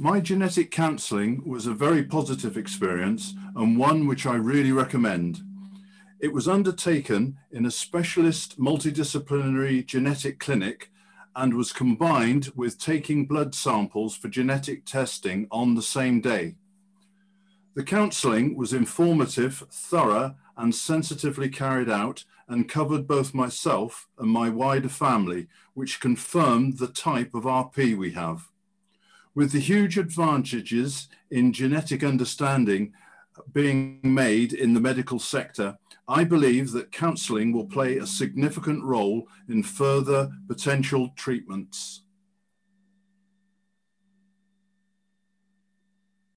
My genetic counselling was a very positive experience and one which I really recommend. It was undertaken in a specialist multidisciplinary genetic clinic and was combined with taking blood samples for genetic testing on the same day. The counselling was informative, thorough, and sensitively carried out and covered both myself and my wider family, which confirmed the type of RP we have. With the huge advantages in genetic understanding being made in the medical sector, I believe that counselling will play a significant role in further potential treatments.